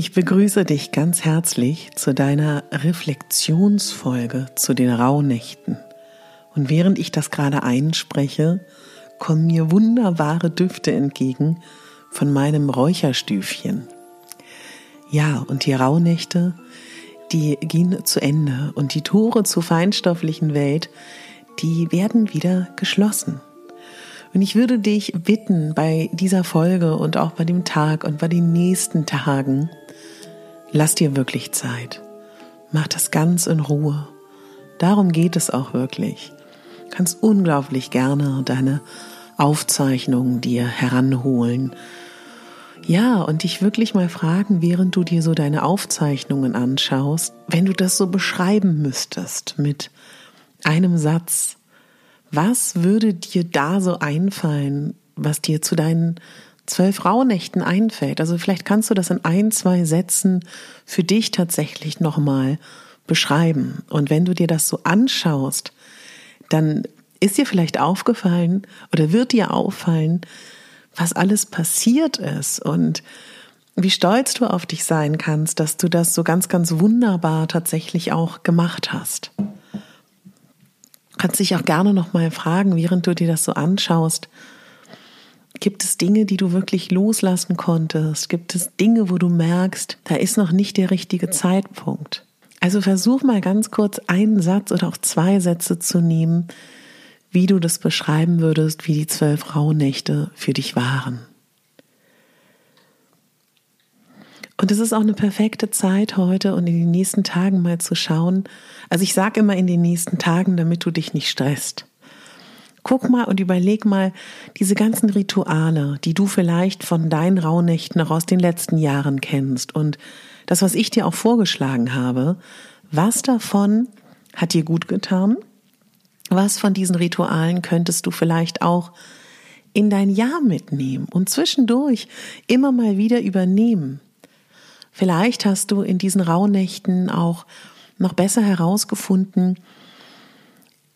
Ich begrüße dich ganz herzlich zu deiner Reflexionsfolge zu den Rauhnächten. Und während ich das gerade einspreche, kommen mir wunderbare Düfte entgegen von meinem Räucherstüfchen. Ja, und die Rauhnächte, die gehen zu Ende und die Tore zur feinstofflichen Welt, die werden wieder geschlossen. Und ich würde dich bitten, bei dieser Folge und auch bei dem Tag und bei den nächsten Tagen, Lass dir wirklich Zeit. Mach das ganz in Ruhe. Darum geht es auch wirklich. Du kannst unglaublich gerne deine Aufzeichnungen dir heranholen. Ja, und dich wirklich mal fragen, während du dir so deine Aufzeichnungen anschaust, wenn du das so beschreiben müsstest mit einem Satz, was würde dir da so einfallen, was dir zu deinen zwölf Rauhnächten einfällt. Also vielleicht kannst du das in ein, zwei Sätzen für dich tatsächlich nochmal beschreiben. Und wenn du dir das so anschaust, dann ist dir vielleicht aufgefallen oder wird dir auffallen, was alles passiert ist und wie stolz du auf dich sein kannst, dass du das so ganz, ganz wunderbar tatsächlich auch gemacht hast. Kannst dich auch gerne nochmal fragen, während du dir das so anschaust, Gibt es Dinge, die du wirklich loslassen konntest? Gibt es Dinge, wo du merkst, da ist noch nicht der richtige Zeitpunkt? Also versuch mal ganz kurz einen Satz oder auch zwei Sätze zu nehmen, wie du das beschreiben würdest, wie die zwölf Rauhnächte für dich waren. Und es ist auch eine perfekte Zeit heute und in den nächsten Tagen mal zu schauen. Also ich sage immer in den nächsten Tagen, damit du dich nicht stresst. Guck mal und überleg mal diese ganzen Rituale, die du vielleicht von deinen Rauhnächten noch aus den letzten Jahren kennst und das, was ich dir auch vorgeschlagen habe, was davon hat dir gut getan? Was von diesen Ritualen könntest du vielleicht auch in dein Jahr mitnehmen und zwischendurch immer mal wieder übernehmen? Vielleicht hast du in diesen Rauhnächten auch noch besser herausgefunden,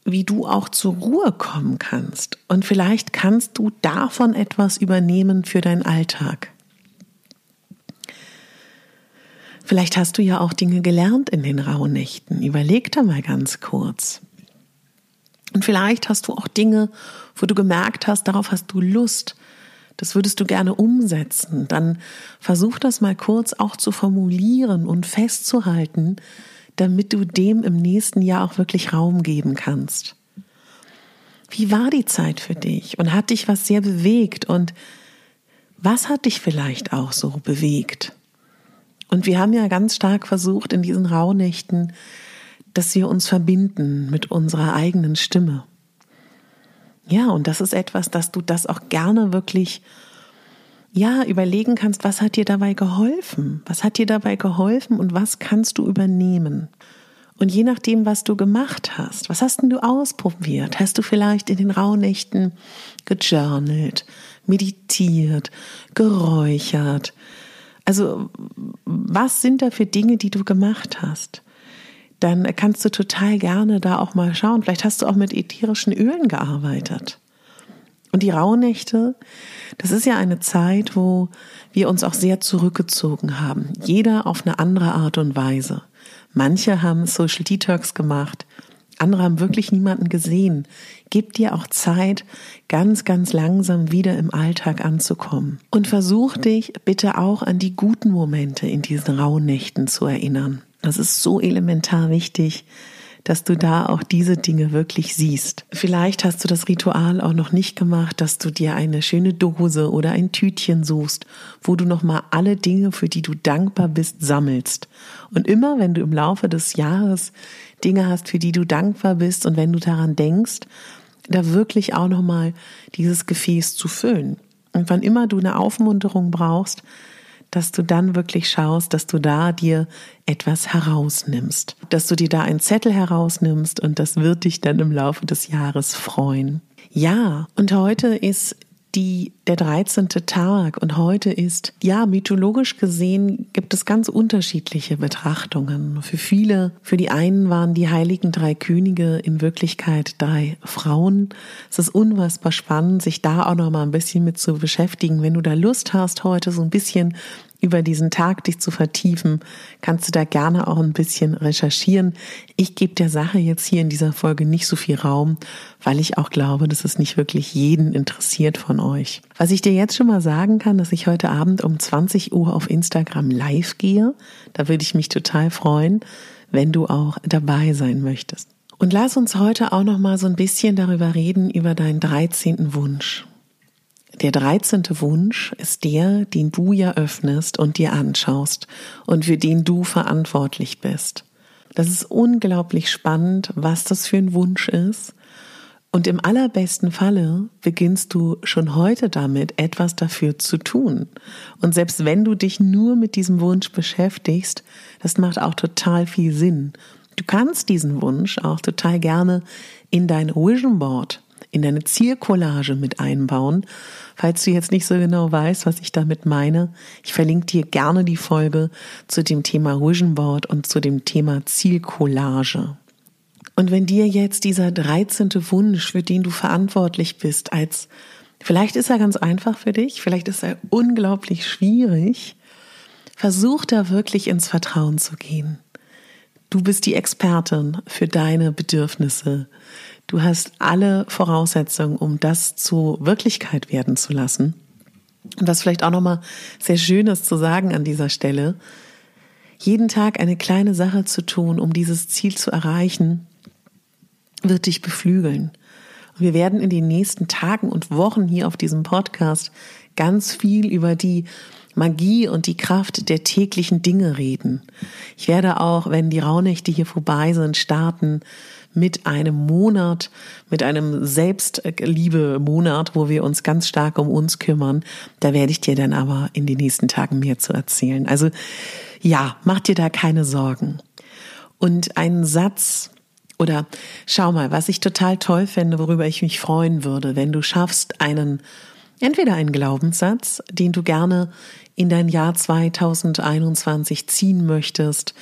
wie du auch zur Ruhe kommen kannst. Und vielleicht kannst du davon etwas übernehmen für deinen Alltag. Vielleicht hast du ja auch Dinge gelernt in den Rauhnächten. Überleg da mal ganz kurz. Und vielleicht hast du auch Dinge, wo du gemerkt hast, darauf hast du Lust. Das würdest du gerne umsetzen. Dann versuch das mal kurz auch zu formulieren und festzuhalten, damit du dem im nächsten Jahr auch wirklich Raum geben kannst. Wie war die Zeit für dich und hat dich was sehr bewegt und was hat dich vielleicht auch so bewegt? Und wir haben ja ganz stark versucht in diesen Rauhnächten, dass wir uns verbinden mit unserer eigenen Stimme. Ja, und das ist etwas, dass du das auch gerne wirklich ja, überlegen kannst, was hat dir dabei geholfen? Was hat dir dabei geholfen und was kannst du übernehmen? Und je nachdem, was du gemacht hast, was hast denn du ausprobiert? Hast du vielleicht in den Rauhnächten gejournelt, meditiert, geräuchert? Also, was sind da für Dinge, die du gemacht hast? Dann kannst du total gerne da auch mal schauen. Vielleicht hast du auch mit ätherischen Ölen gearbeitet. Und die Rauhnächte, das ist ja eine Zeit, wo wir uns auch sehr zurückgezogen haben. Jeder auf eine andere Art und Weise. Manche haben Social Detox gemacht, andere haben wirklich niemanden gesehen. Gib dir auch Zeit, ganz, ganz langsam wieder im Alltag anzukommen. Und versuch dich bitte auch an die guten Momente in diesen Rauhnächten zu erinnern. Das ist so elementar wichtig, dass du da auch diese Dinge wirklich siehst. Vielleicht hast du das Ritual auch noch nicht gemacht, dass du dir eine schöne Dose oder ein Tütchen suchst, wo du nochmal alle Dinge, für die du dankbar bist, sammelst. Und immer, wenn du im Laufe des Jahres Dinge hast, für die du dankbar bist und wenn du daran denkst, da wirklich auch nochmal dieses Gefäß zu füllen. Und wann immer du eine Aufmunterung brauchst, dass du dann wirklich schaust, dass du da dir etwas herausnimmst, dass du dir da einen Zettel herausnimmst und das wird dich dann im Laufe des Jahres freuen. Ja, und heute ist die, der 13. Tag und heute ist, ja, mythologisch gesehen gibt es ganz unterschiedliche Betrachtungen. Für viele, für die einen waren die heiligen drei Könige in Wirklichkeit drei Frauen. Es ist unfassbar spannend, sich da auch noch mal ein bisschen mit zu beschäftigen. Wenn du da Lust hast, heute so ein bisschen über diesen Tag dich zu vertiefen, kannst du da gerne auch ein bisschen recherchieren. Ich gebe der Sache jetzt hier in dieser Folge nicht so viel Raum, weil ich auch glaube, dass es nicht wirklich jeden interessiert von euch. Was ich dir jetzt schon mal sagen kann, dass ich heute Abend um 20 Uhr auf Instagram live gehe. Da würde ich mich total freuen, wenn du auch dabei sein möchtest. Und lass uns heute auch noch mal so ein bisschen darüber reden über deinen 13. Wunsch. Der dreizehnte Wunsch ist der, den du ja öffnest und dir anschaust und für den du verantwortlich bist. Das ist unglaublich spannend, was das für ein Wunsch ist. Und im allerbesten Falle beginnst du schon heute damit, etwas dafür zu tun. Und selbst wenn du dich nur mit diesem Wunsch beschäftigst, das macht auch total viel Sinn. Du kannst diesen Wunsch auch total gerne in dein Vision Board in deine Zielcollage mit einbauen. Falls du jetzt nicht so genau weißt, was ich damit meine, ich verlinke dir gerne die Folge zu dem Thema Vision Board und zu dem Thema Zielcollage. Und wenn dir jetzt dieser 13. Wunsch, für den du verantwortlich bist, als vielleicht ist er ganz einfach für dich, vielleicht ist er unglaublich schwierig, versuch da wirklich ins Vertrauen zu gehen. Du bist die Expertin für deine Bedürfnisse. Du hast alle Voraussetzungen, um das zu Wirklichkeit werden zu lassen. Und was vielleicht auch nochmal sehr schön ist zu sagen an dieser Stelle, jeden Tag eine kleine Sache zu tun, um dieses Ziel zu erreichen, wird dich beflügeln. Und wir werden in den nächsten Tagen und Wochen hier auf diesem Podcast ganz viel über die Magie und die Kraft der täglichen Dinge reden. Ich werde auch, wenn die Rauhnächte hier vorbei sind, starten mit einem Monat, mit einem Selbstliebe-Monat, wo wir uns ganz stark um uns kümmern. Da werde ich dir dann aber in den nächsten Tagen mehr zu erzählen. Also ja, mach dir da keine Sorgen. Und ein Satz, oder schau mal, was ich total toll fände, worüber ich mich freuen würde, wenn du schaffst, einen, entweder einen Glaubenssatz, den du gerne in dein Jahr 2021 ziehen möchtest,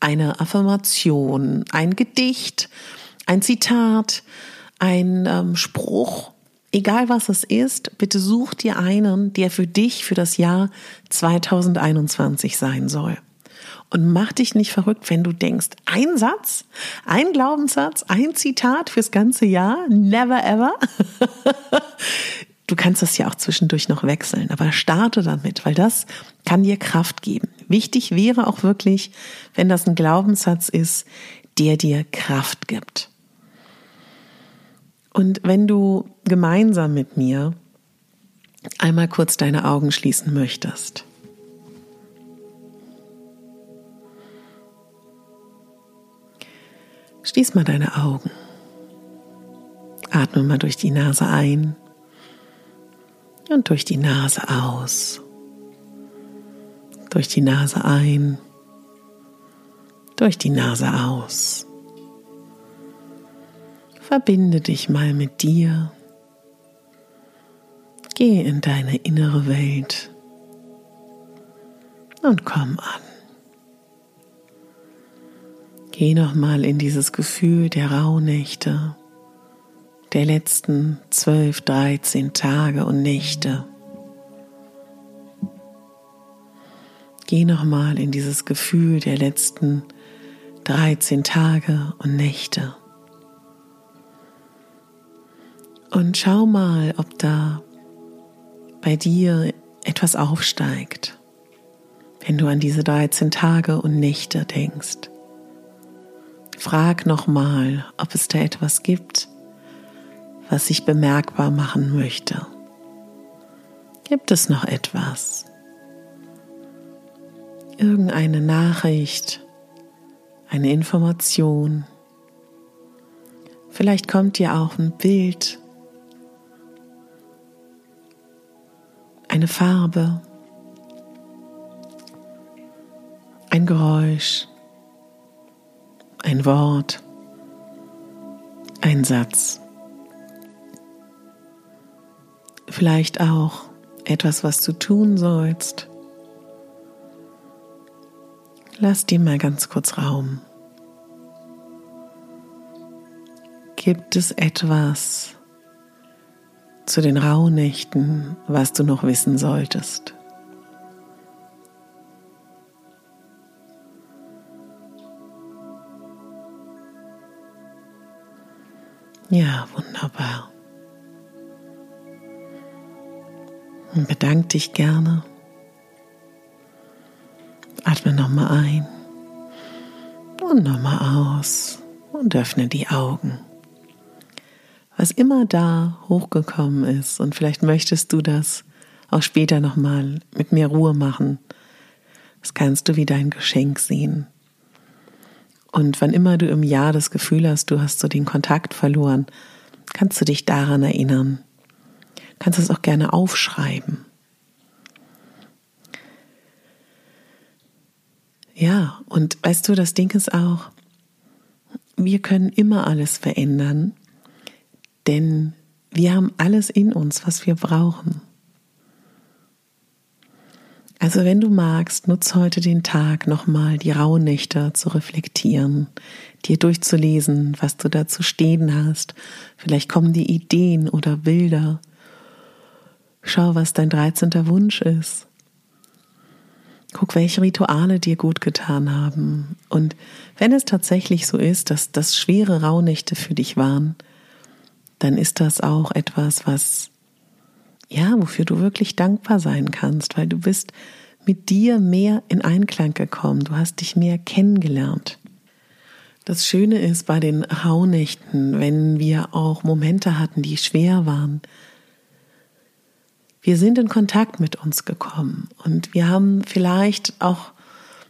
eine Affirmation, ein Gedicht, ein Zitat, ein ähm, Spruch, egal was es ist, bitte such dir einen, der für dich für das Jahr 2021 sein soll. Und mach dich nicht verrückt, wenn du denkst, ein Satz, ein Glaubenssatz, ein Zitat fürs ganze Jahr, never ever. Du kannst das ja auch zwischendurch noch wechseln, aber starte damit, weil das kann dir Kraft geben. Wichtig wäre auch wirklich, wenn das ein Glaubenssatz ist, der dir Kraft gibt. Und wenn du gemeinsam mit mir einmal kurz deine Augen schließen möchtest. Schließ mal deine Augen. Atme mal durch die Nase ein und durch die Nase aus. Durch die Nase ein, durch die Nase aus. Verbinde dich mal mit dir. Geh in deine innere Welt und komm an. Geh nochmal in dieses Gefühl der Rauhnächte, der letzten zwölf, dreizehn Tage und Nächte. Geh nochmal in dieses Gefühl der letzten 13 Tage und Nächte. Und schau mal, ob da bei dir etwas aufsteigt, wenn du an diese 13 Tage und Nächte denkst. Frag nochmal, ob es da etwas gibt, was sich bemerkbar machen möchte. Gibt es noch etwas? Irgendeine Nachricht, eine Information. Vielleicht kommt dir auch ein Bild, eine Farbe, ein Geräusch, ein Wort, ein Satz. Vielleicht auch etwas, was du tun sollst. Lass dir mal ganz kurz Raum. Gibt es etwas zu den Rauhnächten, was du noch wissen solltest? Ja, wunderbar. Und bedank dich gerne Atme nochmal ein und nochmal aus und öffne die Augen. Was immer da hochgekommen ist und vielleicht möchtest du das auch später nochmal mit mehr Ruhe machen, das kannst du wie dein Geschenk sehen. Und wann immer du im Jahr das Gefühl hast, du hast so den Kontakt verloren, kannst du dich daran erinnern. Kannst es auch gerne aufschreiben. Ja, und weißt du, das Ding ist auch, wir können immer alles verändern, denn wir haben alles in uns, was wir brauchen. Also wenn du magst, nutz heute den Tag nochmal die Rauhnächte zu reflektieren, dir durchzulesen, was du dazu stehen hast. Vielleicht kommen dir Ideen oder Bilder. Schau, was dein 13. Wunsch ist. Guck, welche Rituale dir gut getan haben. Und wenn es tatsächlich so ist, dass das schwere Rauhnächte für dich waren, dann ist das auch etwas, was, ja, wofür du wirklich dankbar sein kannst, weil du bist mit dir mehr in Einklang gekommen. Du hast dich mehr kennengelernt. Das Schöne ist bei den Rauhnächten, wenn wir auch Momente hatten, die schwer waren, wir sind in Kontakt mit uns gekommen und wir haben vielleicht auch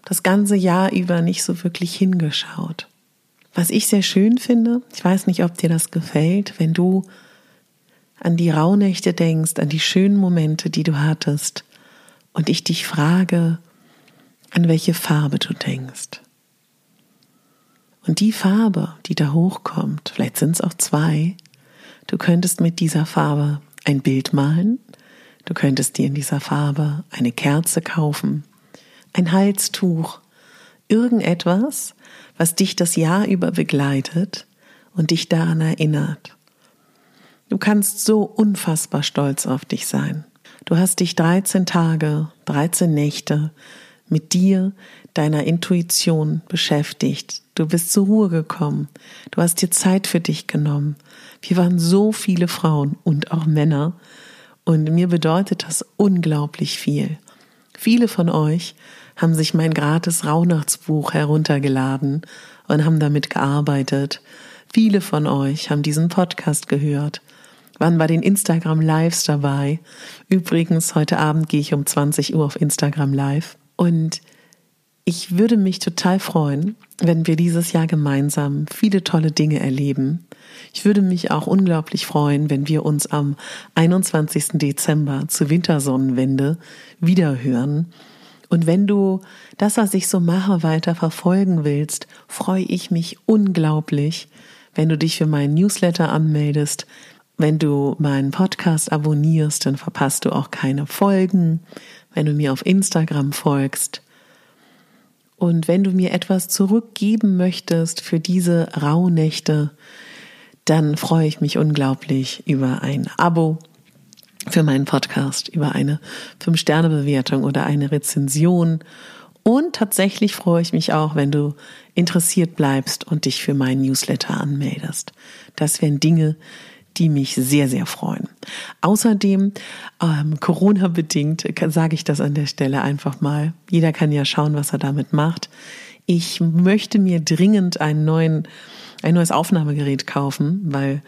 das ganze Jahr über nicht so wirklich hingeschaut. Was ich sehr schön finde, ich weiß nicht, ob dir das gefällt, wenn du an die Rauhnächte denkst, an die schönen Momente, die du hattest und ich dich frage, an welche Farbe du denkst. Und die Farbe, die da hochkommt, vielleicht sind es auch zwei, du könntest mit dieser Farbe ein Bild malen Du könntest dir in dieser Farbe eine Kerze kaufen, ein Halstuch, irgendetwas, was dich das Jahr über begleitet und dich daran erinnert. Du kannst so unfassbar stolz auf dich sein. Du hast dich 13 Tage, 13 Nächte mit dir, deiner Intuition beschäftigt. Du bist zur Ruhe gekommen. Du hast dir Zeit für dich genommen. Wir waren so viele Frauen und auch Männer, und mir bedeutet das unglaublich viel. Viele von euch haben sich mein gratis Rauhnachtsbuch heruntergeladen und haben damit gearbeitet. Viele von euch haben diesen Podcast gehört, waren bei den Instagram Lives dabei. Übrigens, heute Abend gehe ich um 20 Uhr auf Instagram Live. Und ich würde mich total freuen, wenn wir dieses Jahr gemeinsam viele tolle Dinge erleben. Ich würde mich auch unglaublich freuen, wenn wir uns am 21. Dezember zur Wintersonnenwende wiederhören. Und wenn du das, was ich so mache, weiter verfolgen willst, freue ich mich unglaublich, wenn du dich für meinen Newsletter anmeldest. Wenn du meinen Podcast abonnierst, dann verpasst du auch keine Folgen. Wenn du mir auf Instagram folgst, und wenn du mir etwas zurückgeben möchtest für diese Rauhnächte, dann freue ich mich unglaublich über ein Abo für meinen Podcast, über eine 5-Sterne-Bewertung oder eine Rezension. Und tatsächlich freue ich mich auch, wenn du interessiert bleibst und dich für meinen Newsletter anmeldest. Das wären Dinge, die mich sehr, sehr freuen. Außerdem, ähm, Corona-bedingt, sage ich das an der Stelle einfach mal. Jeder kann ja schauen, was er damit macht. Ich möchte mir dringend einen neuen ein neues Aufnahmegerät kaufen, weil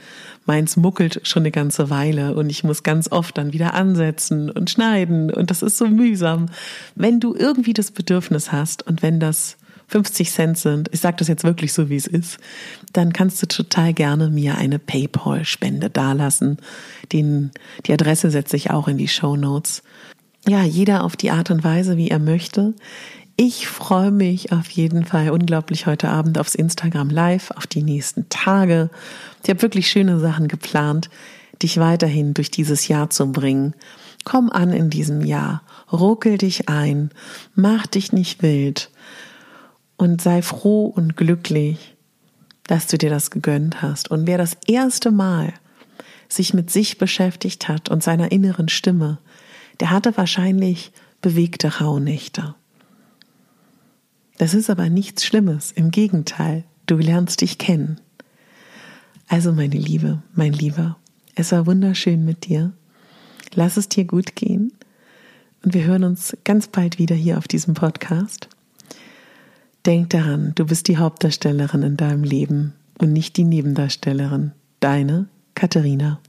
meins muckelt schon eine ganze Weile und ich muss ganz oft dann wieder ansetzen und schneiden und das ist so mühsam. Wenn du irgendwie das Bedürfnis hast und wenn das 50 Cent sind, ich sage das jetzt wirklich so, wie es ist, dann kannst du total gerne mir eine PayPal-Spende dalassen. Den, die Adresse setze ich auch in die Show Notes. Ja, jeder auf die Art und Weise, wie er möchte. Ich freue mich auf jeden Fall unglaublich heute Abend aufs Instagram Live, auf die nächsten Tage. Ich habe wirklich schöne Sachen geplant, dich weiterhin durch dieses Jahr zu bringen. Komm an in diesem Jahr, ruckel dich ein, mach dich nicht wild und sei froh und glücklich, dass du dir das gegönnt hast. Und wer das erste Mal sich mit sich beschäftigt hat und seiner inneren Stimme, der hatte wahrscheinlich bewegte Rauhnächte. Das ist aber nichts Schlimmes. Im Gegenteil, du lernst dich kennen. Also meine Liebe, mein Lieber, es war wunderschön mit dir. Lass es dir gut gehen. Und wir hören uns ganz bald wieder hier auf diesem Podcast. Denk daran, du bist die Hauptdarstellerin in deinem Leben und nicht die Nebendarstellerin. Deine Katharina.